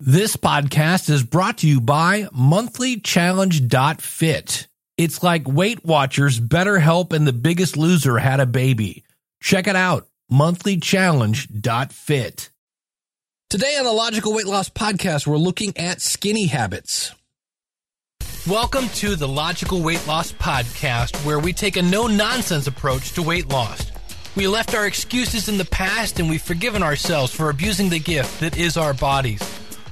This podcast is brought to you by monthlychallenge.fit. It's like Weight Watchers, BetterHelp, and The Biggest Loser had a baby. Check it out, monthlychallenge.fit. Today on the Logical Weight Loss Podcast, we're looking at skinny habits. Welcome to the Logical Weight Loss Podcast, where we take a no nonsense approach to weight loss. We left our excuses in the past and we've forgiven ourselves for abusing the gift that is our bodies.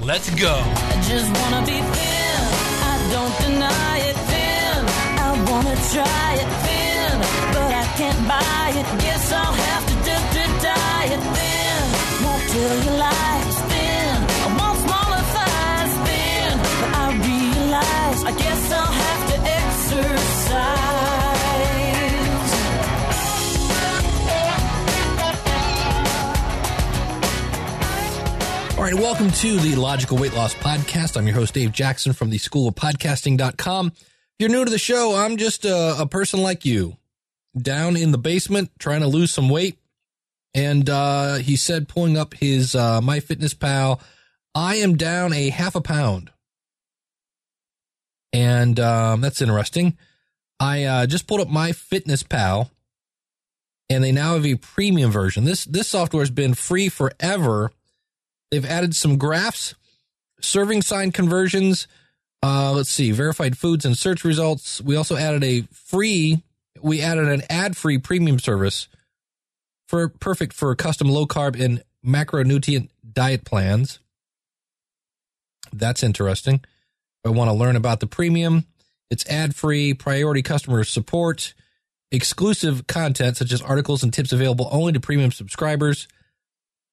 Let's go. I just wanna be thin. I don't deny it thin. I wanna try it thin, but I can't buy it. Guess I'll have to to diet thin. Won't tell you lies thin. I want smaller thighs thin, but I realize I guess I'll have to exercise. Right, welcome to the Logical Weight Loss Podcast. I'm your host, Dave Jackson from the School of Podcasting.com. If you're new to the show, I'm just a, a person like you, down in the basement trying to lose some weight. And uh, he said, pulling up his uh, MyFitnessPal, I am down a half a pound. And um, that's interesting. I uh, just pulled up MyFitnessPal, and they now have a premium version. This this software has been free forever They've added some graphs, serving sign conversions. Uh, let's see, verified foods and search results. We also added a free, we added an ad free premium service for perfect for custom low carb and macronutrient diet plans. That's interesting. I want to learn about the premium. It's ad free, priority customer support, exclusive content such as articles and tips available only to premium subscribers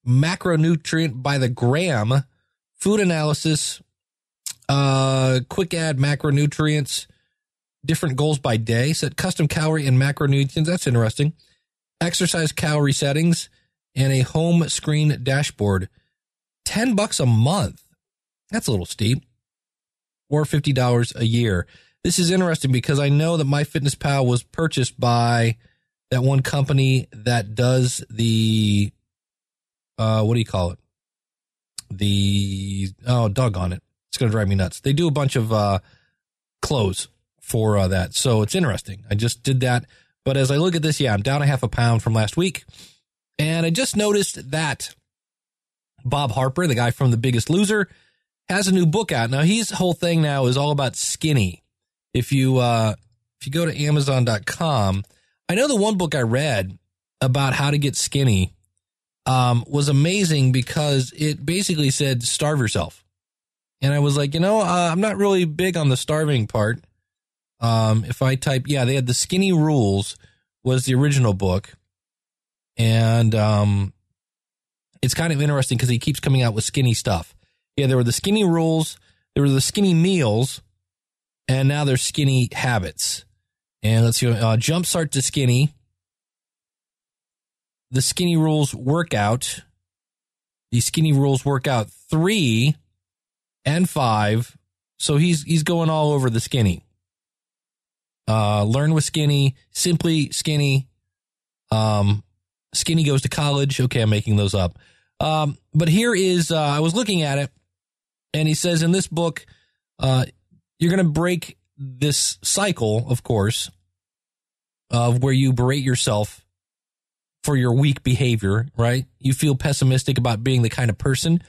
macronutrient by the gram, food analysis, uh, quick add macronutrients, different goals by day, set custom calorie and macronutrients. That's interesting. Exercise calorie settings and a home screen dashboard. 10 bucks a month. That's a little steep. Or $50 a year. This is interesting because I know that my Fitness MyFitnessPal was purchased by that one company that does the uh, what do you call it? The oh, doggone it, it's gonna drive me nuts. They do a bunch of uh, clothes for uh, that, so it's interesting. I just did that, but as I look at this, yeah, I'm down a half a pound from last week, and I just noticed that Bob Harper, the guy from The Biggest Loser, has a new book out now. His whole thing now is all about skinny. If you uh, if you go to Amazon.com, I know the one book I read about how to get skinny um, was amazing because it basically said starve yourself. And I was like, you know, uh, I'm not really big on the starving part. Um, if I type, yeah, they had the Skinny Rules was the original book, and um, it's kind of interesting because he keeps coming out with skinny stuff. Yeah, there were the Skinny Rules, there were the Skinny Meals, and now there's Skinny Habits. And let's see, uh, Jumpstart to Skinny the Skinny Rules workout, the Skinny Rules workout three and five. So he's he's going all over the skinny. Uh, learn with skinny, simply skinny. Um, skinny goes to college. Okay, I'm making those up. Um, but here is uh, I was looking at it, and he says in this book, uh, you're going to break this cycle, of course, of where you berate yourself for your weak behavior, right? You feel pessimistic about being the kind of person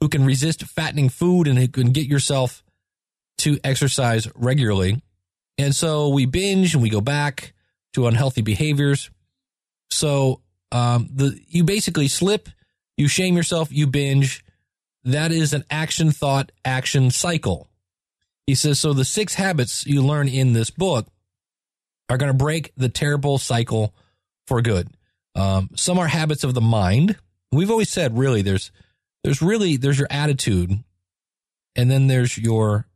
who can resist fattening food and who can get yourself to exercise regularly. And so we binge and we go back to unhealthy behaviors. So um, the you basically slip, you shame yourself, you binge. That is an action, thought, action cycle. He says so. The six habits you learn in this book are going to break the terrible cycle for good. Um, some are habits of the mind. We've always said, really, there's there's really there's your attitude and then there's your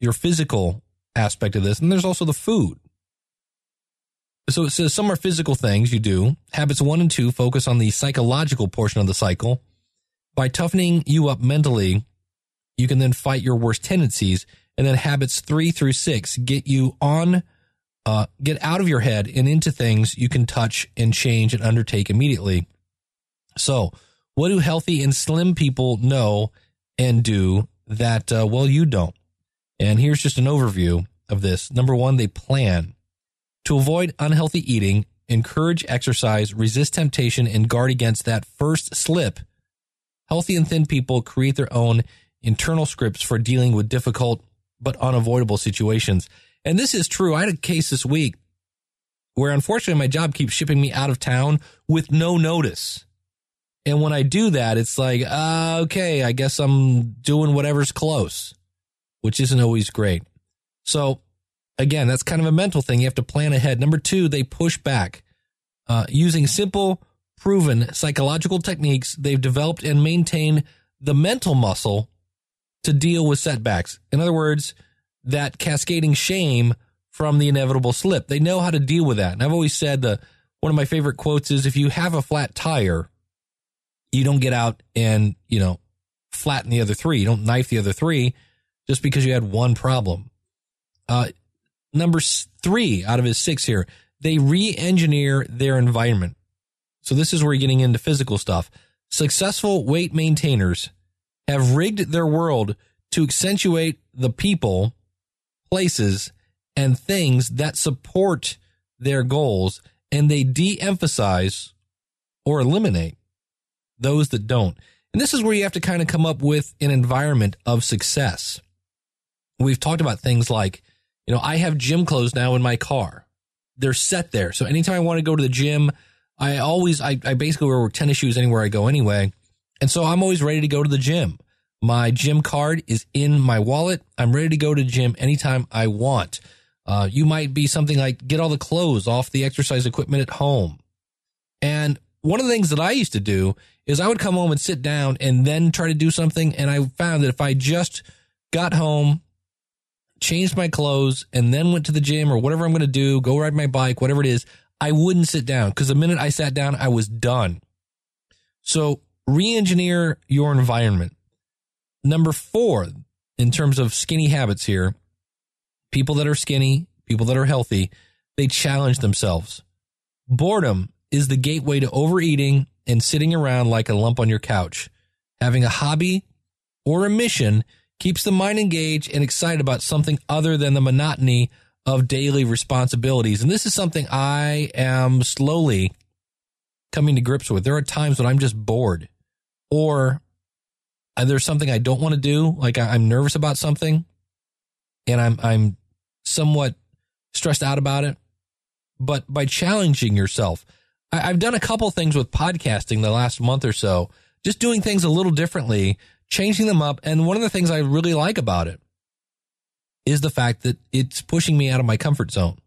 your physical aspect of this, and there's also the food. So it says some are physical things you do. Habits one and two focus on the psychological portion of the cycle. By toughening you up mentally, you can then fight your worst tendencies. And then habits three through six get you on, uh, get out of your head and into things you can touch and change and undertake immediately. So, what do healthy and slim people know and do that, uh, well, you don't? And here's just an overview of this. Number one, they plan. To avoid unhealthy eating, encourage exercise, resist temptation, and guard against that first slip, healthy and thin people create their own internal scripts for dealing with difficult but unavoidable situations. And this is true. I had a case this week where unfortunately my job keeps shipping me out of town with no notice. And when I do that, it's like, uh, okay, I guess I'm doing whatever's close, which isn't always great. So again, that's kind of a mental thing. You have to plan ahead. Number two, they push back. Uh, using simple, proven psychological techniques, they've developed and maintained the mental muscle to deal with setbacks. In other words, that cascading shame from the inevitable slip. They know how to deal with that. And I've always said the one of my favorite quotes is if you have a flat tire, you don't get out and, you know, flatten the other three. You don't knife the other three just because you had one problem. Uh, number three out of his six here, they re-engineer their environment. So this is where you're getting into physical stuff. Successful weight maintainers have rigged their world to accentuate the people, places, and things that support their goals, and they de emphasize or eliminate those that don't. And this is where you have to kind of come up with an environment of success. We've talked about things like, you know, I have gym clothes now in my car. They're set there. So anytime I want to go to the gym, I always, I, I basically wear tennis shoes anywhere I go anyway. And so I'm always ready to go to the gym. My gym card is in my wallet. I'm ready to go to gym anytime I want. Uh, you might be something like get all the clothes off the exercise equipment at home. And one of the things that I used to do is I would come home and sit down and then try to do something. And I found that if I just got home, changed my clothes, and then went to the gym or whatever I'm going to do, go ride my bike, whatever it is, I wouldn't sit down because the minute I sat down, I was done. So re engineer your environment. Number four, in terms of skinny habits here, people that are skinny, people that are healthy, they challenge themselves. Boredom is the gateway to overeating and sitting around like a lump on your couch. Having a hobby or a mission keeps the mind engaged and excited about something other than the monotony of daily responsibilities. And this is something I am slowly coming to grips with. There are times when I'm just bored or there's something I don't want to do, like I'm nervous about something and I'm I'm somewhat stressed out about it. But by challenging yourself, I, I've done a couple things with podcasting the last month or so, just doing things a little differently, changing them up. And one of the things I really like about it is the fact that it's pushing me out of my comfort zone.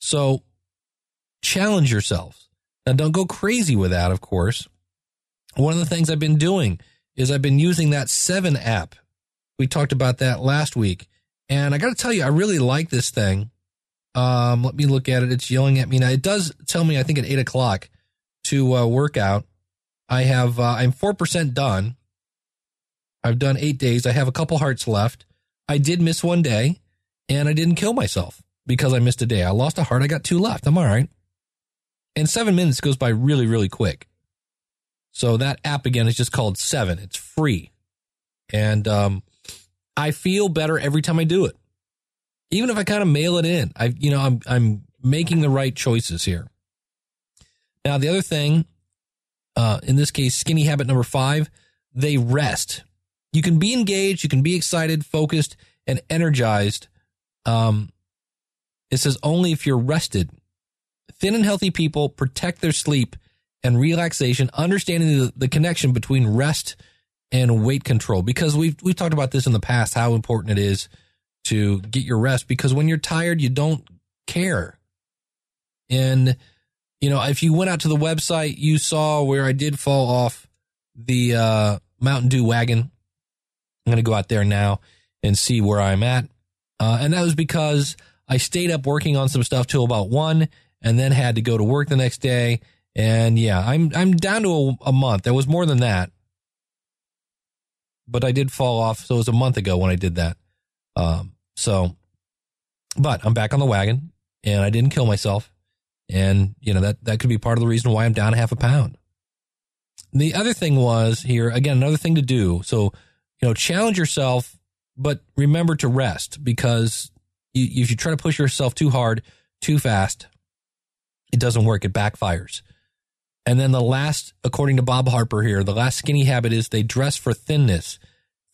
So challenge yourself. Now don't go crazy with that, of course. One of the things I've been doing is I've been using that seven app. We talked about that last week. And I got to tell you, I really like this thing. Um, let me look at it. It's yelling at me now. It does tell me, I think at eight o'clock to uh, work out. I have, uh, I'm 4% done. I've done eight days. I have a couple hearts left. I did miss one day and I didn't kill myself because I missed a day. I lost a heart. I got two left. I'm all right. And seven minutes goes by really, really quick. So that app again is just called Seven. It's free, and um, I feel better every time I do it. Even if I kind of mail it in, I you know I'm I'm making the right choices here. Now the other thing, uh, in this case, skinny habit number five, they rest. You can be engaged, you can be excited, focused, and energized. Um, it says only if you're rested. Thin and healthy people protect their sleep and relaxation, understanding the, the connection between rest and weight control. Because we've we've talked about this in the past, how important it is to get your rest. Because when you're tired, you don't care. And you know, if you went out to the website, you saw where I did fall off the uh, Mountain Dew wagon. I'm going to go out there now and see where I'm at. Uh, and that was because I stayed up working on some stuff till about one and then had to go to work the next day. And yeah, I'm, I'm down to a, a month. That was more than that, but I did fall off. So it was a month ago when I did that. Um, so, but I'm back on the wagon and I didn't kill myself. And, you know, that, that could be part of the reason why I'm down a half a pound. The other thing was here, again, another thing to do. So, you know, challenge yourself, but remember to rest because you, if you try to push yourself too hard, too fast, it doesn't work. It backfires. And then the last, according to Bob Harper here, the last skinny habit is they dress for thinness.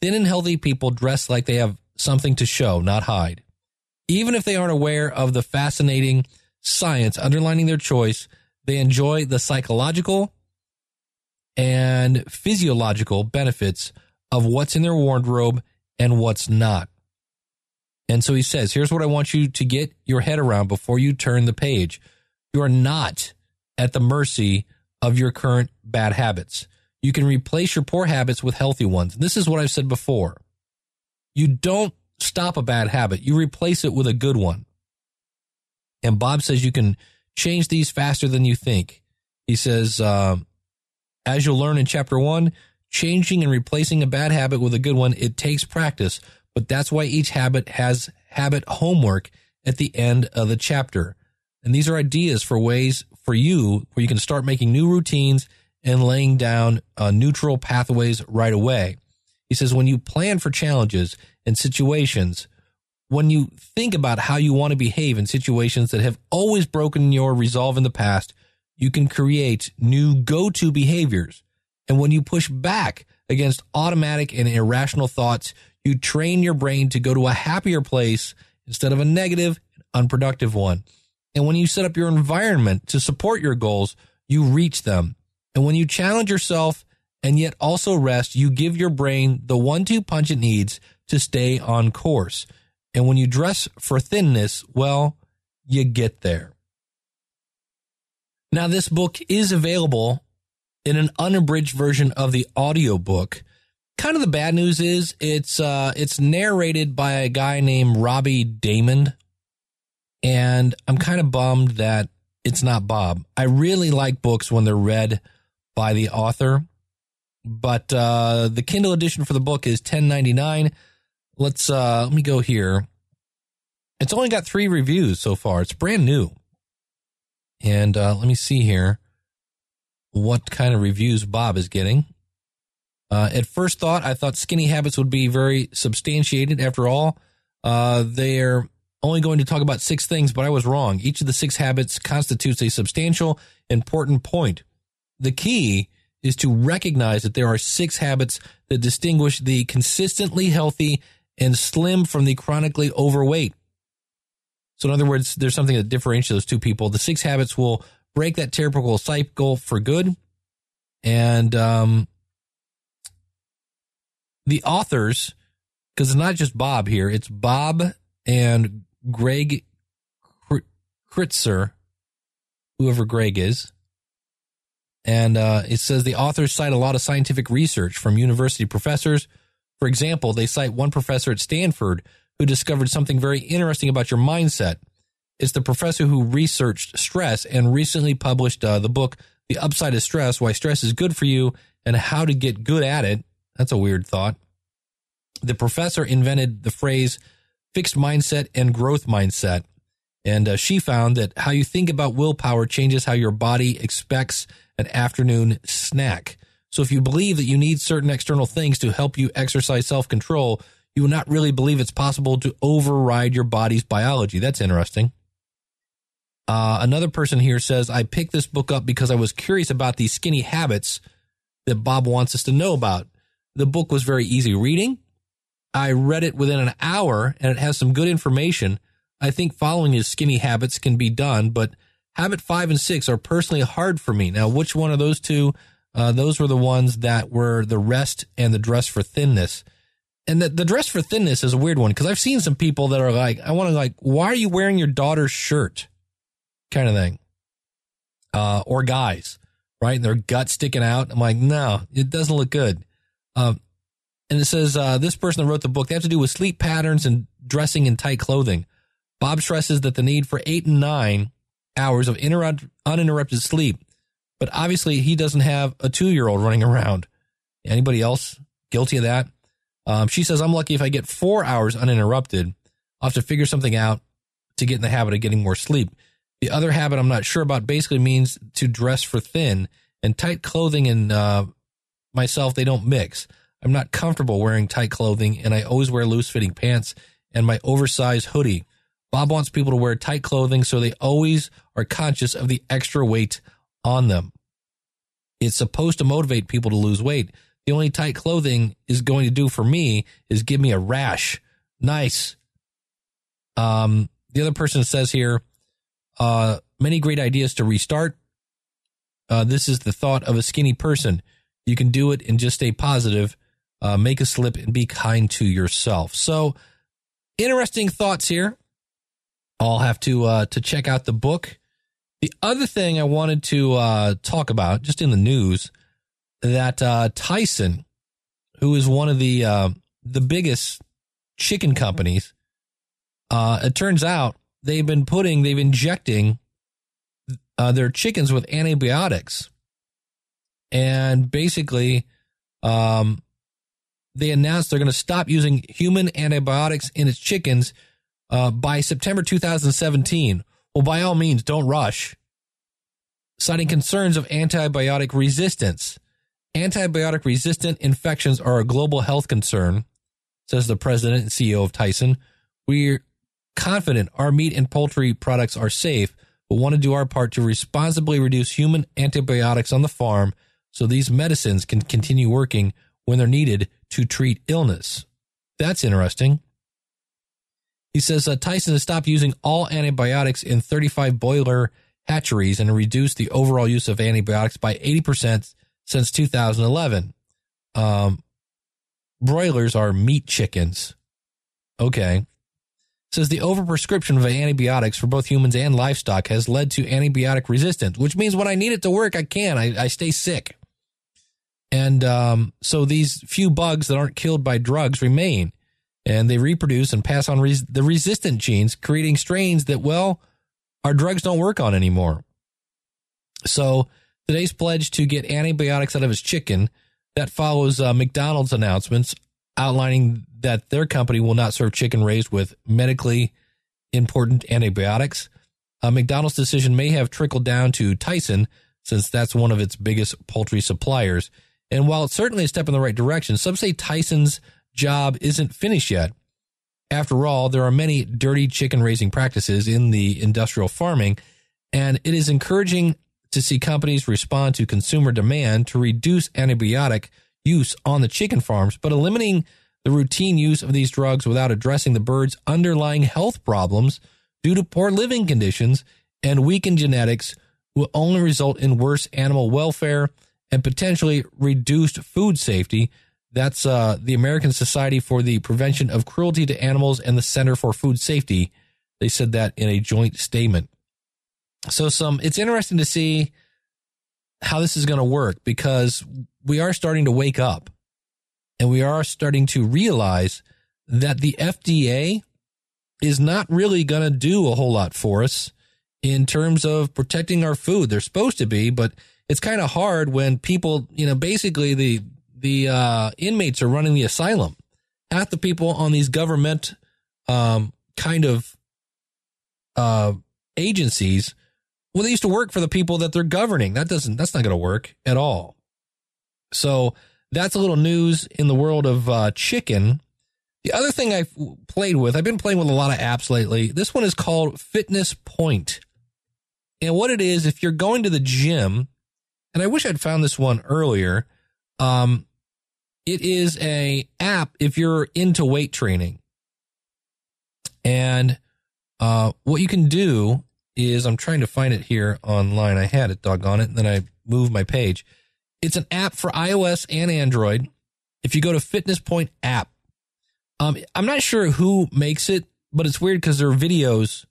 Thin and healthy people dress like they have something to show, not hide. Even if they aren't aware of the fascinating science underlining their choice, they enjoy the psychological and physiological benefits of what's in their wardrobe and what's not. And so he says, here's what I want you to get your head around before you turn the page. You are not at the mercy of your current bad habits. You can replace your poor habits with healthy ones. This is what I've said before. You don't stop a bad habit. You replace it with a good one. And Bob says you can change these faster than you think. He says, uh, as you'll learn in chapter one, changing and replacing a bad habit with a good one, it takes practice, but that's why each habit has habit homework at the end of the chapter. And these are ideas for ways for you where you can start making new routines and laying down uh, neutral pathways right away. He says, when you plan for challenges and situations, when you think about how you want to behave in situations that have always broken your resolve in the past, you can create new go to behaviors. And when you push back against automatic and irrational thoughts, you train your brain to go to a happier place instead of a negative and unproductive one. And when you set up your environment to support your goals, you reach them. And when you challenge yourself and yet also rest, you give your brain the one two punch it needs to stay on course. And when you dress for thinness, well, you get there. Now, this book is available in an unabridged version of the audiobook. Kind of the bad news is it's uh, it's narrated by a guy named Robbie Daymond, and I'm kind of bummed that it's not Bob. I really like books when they're read by the author, but uh, the Kindle edition for the book is 10.99. Let's uh, let me go here. It's only got three reviews so far. It's brand new. And uh, let me see here what kind of reviews Bob is getting. Uh, at first thought, I thought skinny habits would be very substantiated. After all, uh, they're only going to talk about six things, but I was wrong. Each of the six habits constitutes a substantial, important point. The key is to recognize that there are six habits that distinguish the consistently healthy and slim from the chronically overweight. So, in other words, there's something that differentiates those two people. The six habits will break that typical cycle for good. And um, the authors, because it's not just Bob here, it's Bob and Greg Critser, whoever Greg is. And uh, it says the authors cite a lot of scientific research from university professors. For example, they cite one professor at Stanford who discovered something very interesting about your mindset. It's the professor who researched stress and recently published uh, the book, The Upside of Stress Why Stress is Good for You and How to Get Good at It. That's a weird thought. The professor invented the phrase fixed mindset and growth mindset. And uh, she found that how you think about willpower changes how your body expects an afternoon snack. So if you believe that you need certain external things to help you exercise self control, you will not really believe it's possible to override your body's biology. That's interesting. Uh, another person here says, I picked this book up because I was curious about these skinny habits that Bob wants us to know about. The book was very easy reading. I read it within an hour and it has some good information. I think following his skinny habits can be done, but habit five and six are personally hard for me. Now, which one of those two? Uh, those were the ones that were the rest and the dress for thinness and the, the dress for thinness is a weird one because I've seen some people that are like, I want to like, why are you wearing your daughter's shirt? Kind of thing. Uh, or guys, right? And their gut sticking out. I'm like, no, it doesn't look good. Um, And it says uh, this person that wrote the book, they have to do with sleep patterns and dressing in tight clothing. Bob stresses that the need for eight and nine hours of interrupt, uninterrupted sleep, but obviously he doesn't have a two year old running around. Anybody else guilty of that? Um, she says, I'm lucky if I get four hours uninterrupted. I'll have to figure something out to get in the habit of getting more sleep. The other habit I'm not sure about basically means to dress for thin and tight clothing and uh, myself, they don't mix. I'm not comfortable wearing tight clothing and I always wear loose fitting pants and my oversized hoodie. Bob wants people to wear tight clothing so they always are conscious of the extra weight on them. It's supposed to motivate people to lose weight. The only tight clothing is going to do for me is give me a rash. Nice. Um, the other person says here, uh, many great ideas to restart. Uh, this is the thought of a skinny person. You can do it and just stay positive, uh, make a slip and be kind to yourself. So interesting thoughts here. I'll have to, uh, to check out the book. The other thing I wanted to, uh, talk about just in the news that, uh, Tyson, who is one of the, uh, the biggest chicken companies, uh, it turns out they've been putting, they've injecting uh, their chickens with antibiotics, and basically, um, they announced they're going to stop using human antibiotics in its chickens uh, by September 2017. Well, by all means, don't rush. Citing concerns of antibiotic resistance. Antibiotic resistant infections are a global health concern, says the president and CEO of Tyson. We're confident our meat and poultry products are safe, but want to do our part to responsibly reduce human antibiotics on the farm so these medicines can continue working when they're needed to treat illness. That's interesting. He says uh, Tyson has stopped using all antibiotics in 35 boiler hatcheries and reduced the overall use of antibiotics by 80% since 2011. Um, broilers are meat chickens. Okay says the overprescription of antibiotics for both humans and livestock has led to antibiotic resistance, which means when I need it to work, I can. I, I stay sick. And um, so these few bugs that aren't killed by drugs remain and they reproduce and pass on res- the resistant genes, creating strains that, well, our drugs don't work on anymore. So today's pledge to get antibiotics out of his chicken that follows uh, McDonald's announcements outlining that their company will not serve chicken raised with medically important antibiotics. A McDonald's decision may have trickled down to Tyson, since that's one of its biggest poultry suppliers. And while it's certainly a step in the right direction, some say Tyson's job isn't finished yet. After all, there are many dirty chicken raising practices in the industrial farming, and it is encouraging to see companies respond to consumer demand to reduce antibiotic use on the chicken farms, but eliminating the routine use of these drugs without addressing the bird's underlying health problems due to poor living conditions and weakened genetics will only result in worse animal welfare and potentially reduced food safety. That's uh, the American Society for the Prevention of Cruelty to Animals and the Center for Food Safety. They said that in a joint statement. So some it's interesting to see how this is going to work because we are starting to wake up and we are starting to realize that the FDA is not really going to do a whole lot for us in terms of protecting our food. They're supposed to be, but it's kind of hard when people, you know, basically the the uh, inmates are running the asylum. Half the people on these government um, kind of uh, agencies, well, they used to work for the people that they're governing. That doesn't. That's not going to work at all. So that's a little news in the world of uh, chicken. The other thing I've played with, I've been playing with a lot of apps lately. This one is called Fitness Point. And what it is, if you're going to the gym, and I wish I'd found this one earlier, um, it is a app if you're into weight training. And uh, what you can do is, I'm trying to find it here online. I had it, doggone it, and then I moved my page. It's an app for iOS and Android. If you go to Fitness Point app, um, I'm not sure who makes it, but it's weird because their videos,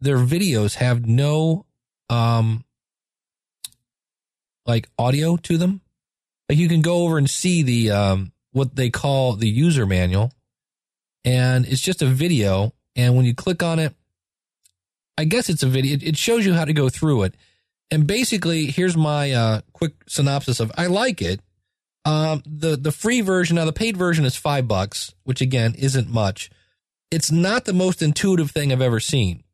their videos have no, um, like audio to them. Like you can go over and see the, um, what they call the user manual. And it's just a video. And when you click on it, I guess it's a video. It shows you how to go through it. And basically, here's my uh, quick synopsis of I like it. Um, the the free version, now the paid version is five bucks, which again isn't much. It's not the most intuitive thing I've ever seen.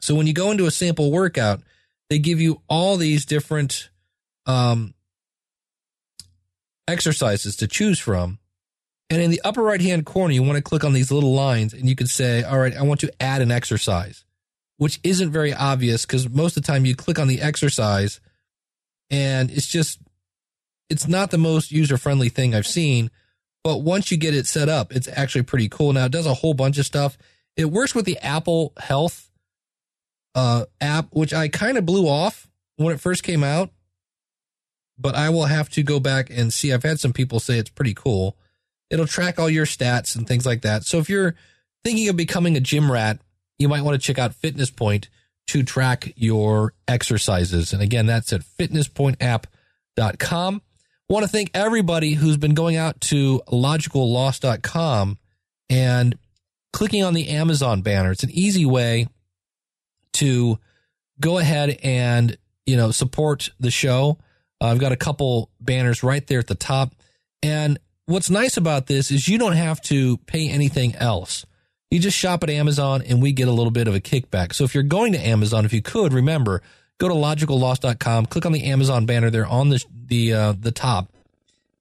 So when you go into a sample workout, they give you all these different um, exercises to choose from. And in the upper right hand corner, you want to click on these little lines and you can say, all right, I want to add an exercise, which isn't very obvious because most of the time you click on the exercise and it's just, it's not the most user friendly thing I've seen. But once you get it set up, it's actually pretty cool. Now it does a whole bunch of stuff. It works with the Apple Health uh, app, which I kind of blew off when it first came out. But I will have to go back and see. I've had some people say it's pretty cool. It'll track all your stats and things like that. So if you're thinking of becoming a gym rat, you might want to check out Fitness Point to track your exercises. And again, that's at fitnesspointapp.com. Want to thank everybody who's been going out to logicalloss.com and clicking on the Amazon banner. It's an easy way to go ahead and, you know, support the show. Uh, I've got a couple banners right there at the top. And what's nice about this is you don't have to pay anything else. You just shop at Amazon and we get a little bit of a kickback. So if you're going to Amazon, if you could remember, go to logicalloss.com, click on the Amazon banner there on the the uh, the top,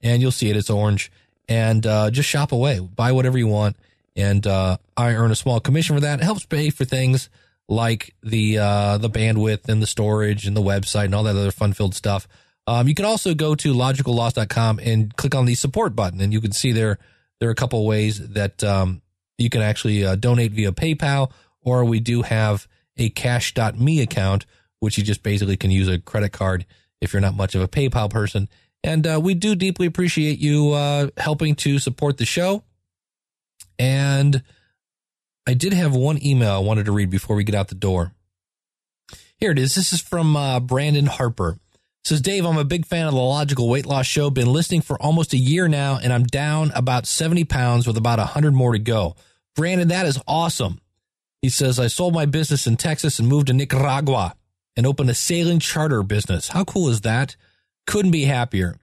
and you'll see it. It's orange, and uh, just shop away, buy whatever you want, and uh, I earn a small commission for that. It helps pay for things like the uh, the bandwidth and the storage and the website and all that other fun filled stuff. Um, you can also go to logicalloss.com and click on the support button, and you can see there there are a couple ways that um, you can actually uh, donate via PayPal, or we do have a cash.me account, which you just basically can use a credit card if you're not much of a PayPal person. And uh, we do deeply appreciate you uh, helping to support the show. And I did have one email I wanted to read before we get out the door. Here it is. This is from uh, Brandon Harper. Says Dave, I'm a big fan of the Logical Weight Loss Show. Been listening for almost a year now, and I'm down about 70 pounds with about 100 more to go. Brandon, that is awesome. He says, I sold my business in Texas and moved to Nicaragua and opened a sailing charter business. How cool is that? Couldn't be happier.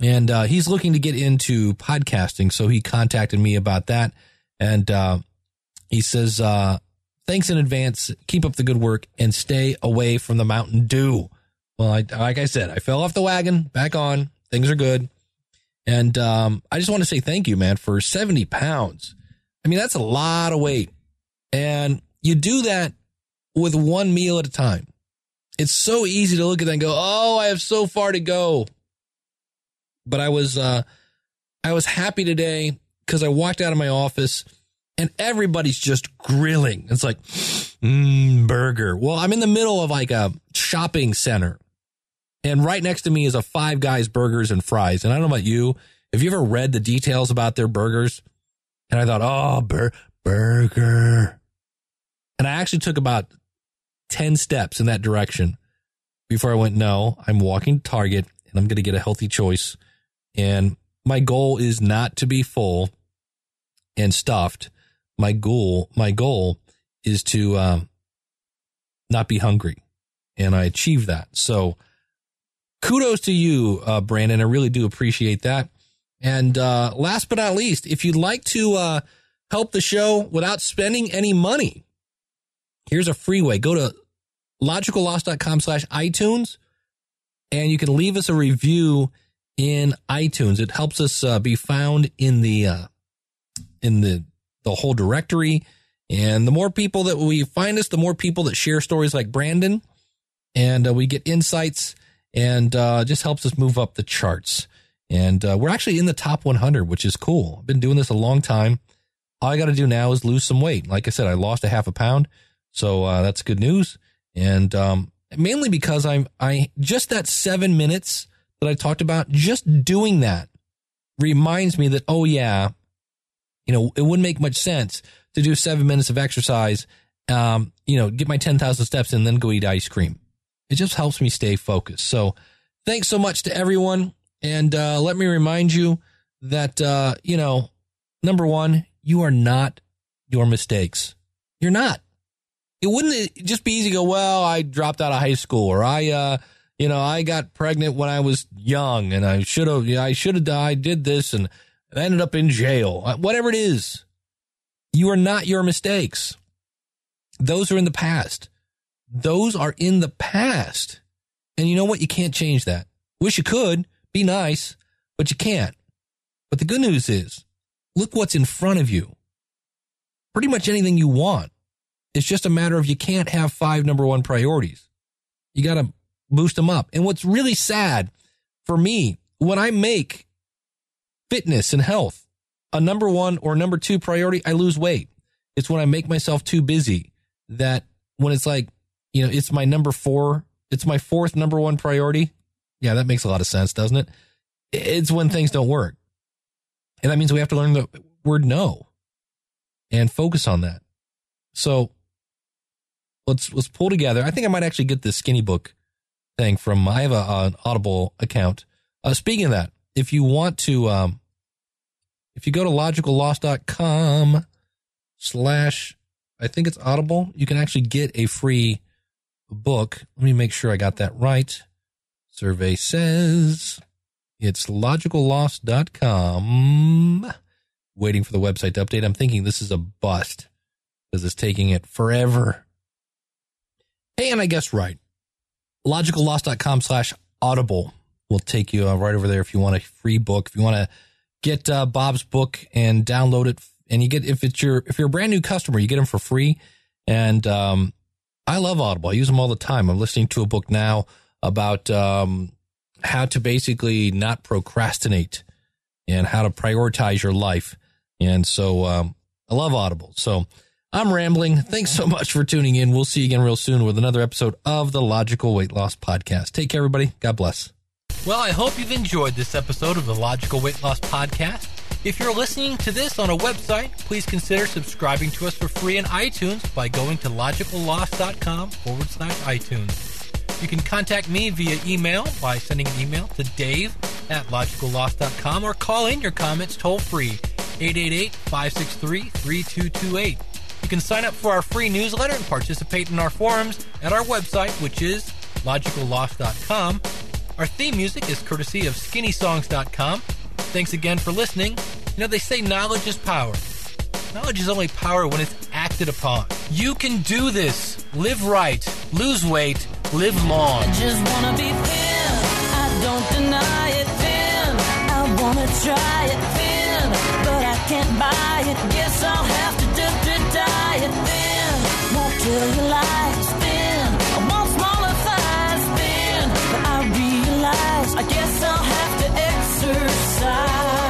And uh, he's looking to get into podcasting, so he contacted me about that. And uh, he says, uh, "Thanks in advance. Keep up the good work and stay away from the Mountain Dew." Well, I, like I said, I fell off the wagon. Back on. Things are good. And um, I just want to say thank you, man, for seventy pounds. I mean, that's a lot of weight, and you do that with one meal at a time. It's so easy to look at that and go, "Oh, I have so far to go." But I was uh I was happy today because I walked out of my office and everybody's just grilling. It's like, mmm, burger. Well, I'm in the middle of like a shopping center. And right next to me is a Five Guys burgers and fries. And I don't know about you. Have you ever read the details about their burgers? And I thought, oh, bur- burger. And I actually took about 10 steps in that direction before I went, no, I'm walking to Target and I'm going to get a healthy choice. And my goal is not to be full and stuffed. My goal, my goal is to um, not be hungry. And I achieved that. So kudos to you, uh, Brandon. I really do appreciate that. And uh, last but not least, if you'd like to uh, help the show without spending any money, here's a free way. Go to logicalloss.com slash iTunes and you can leave us a review in iTunes. It helps us uh, be found in the uh, in the the whole directory. And the more people that we find us, the more people that share stories like Brandon, and uh, we get insights, and uh, just helps us move up the charts. And uh, we're actually in the top 100, which is cool. I've been doing this a long time. All I got to do now is lose some weight. Like I said, I lost a half a pound, so uh, that's good news. And um, mainly because I'm I just that seven minutes that I talked about, just doing that reminds me that oh yeah, you know it wouldn't make much sense to do seven minutes of exercise, um, you know, get my ten thousand steps and then go eat ice cream. It just helps me stay focused. So thanks so much to everyone, and uh, let me remind you that, uh, you know, number one, you are not your mistakes. You're not. It wouldn't just be easy to go, well, I dropped out of high school or I, uh, you know, I got pregnant when I was young and I should have, I should have, I did this and ended up in jail. Uh, Whatever it is, you are not your mistakes. Those are in the past. Those are in the past. And you know what? You can't change that. Wish you could be nice, but you can't. But the good news is look what's in front of you. Pretty much anything you want. It's just a matter of you can't have five number one priorities. You got to boost them up. And what's really sad for me, when I make fitness and health a number one or number two priority, I lose weight. It's when I make myself too busy that when it's like, you know, it's my number four, it's my fourth number one priority. Yeah, that makes a lot of sense, doesn't it? It's when things don't work. And that means we have to learn the word no and focus on that. So let's let's pull together. I think I might actually get this skinny book thing from I have a, an Audible account. Uh, speaking of that, if you want to, um, if you go to logicalloss.com slash, I think it's Audible, you can actually get a free book. Let me make sure I got that right. Survey says it's logicalloss.com. Waiting for the website to update. I'm thinking this is a bust because it's taking it forever. Hey, and I guess right. Logicalloss.com slash audible will take you uh, right over there if you want a free book. If you want to get uh, Bob's book and download it, and you get if it's your if you're a brand new customer, you get them for free. And um, I love Audible. I use them all the time. I'm listening to a book now about um, how to basically not procrastinate and how to prioritize your life. And so um, I love Audible. So I'm rambling. Thanks so much for tuning in. We'll see you again real soon with another episode of the Logical Weight Loss Podcast. Take care, everybody. God bless. Well, I hope you've enjoyed this episode of the Logical Weight Loss Podcast. If you're listening to this on a website, please consider subscribing to us for free in iTunes by going to logicalloss.com forward slash iTunes. You can contact me via email by sending an email to dave at logicalloss.com or call in your comments toll free 888 563 3228. You can sign up for our free newsletter and participate in our forums at our website, which is logicalloss.com. Our theme music is courtesy of skinnysongs.com. Thanks again for listening. You know, they say knowledge is power. Knowledge is only power when it's acted upon. You can do this. Live right, lose weight, live long. just wanna be thin. I don't deny it thin. I wanna try it thin, but I can't buy it. Guess I'll have to to diet thin. Won't tell you lies thin. I want smaller thighs thin, but I realize I guess I'll have other side.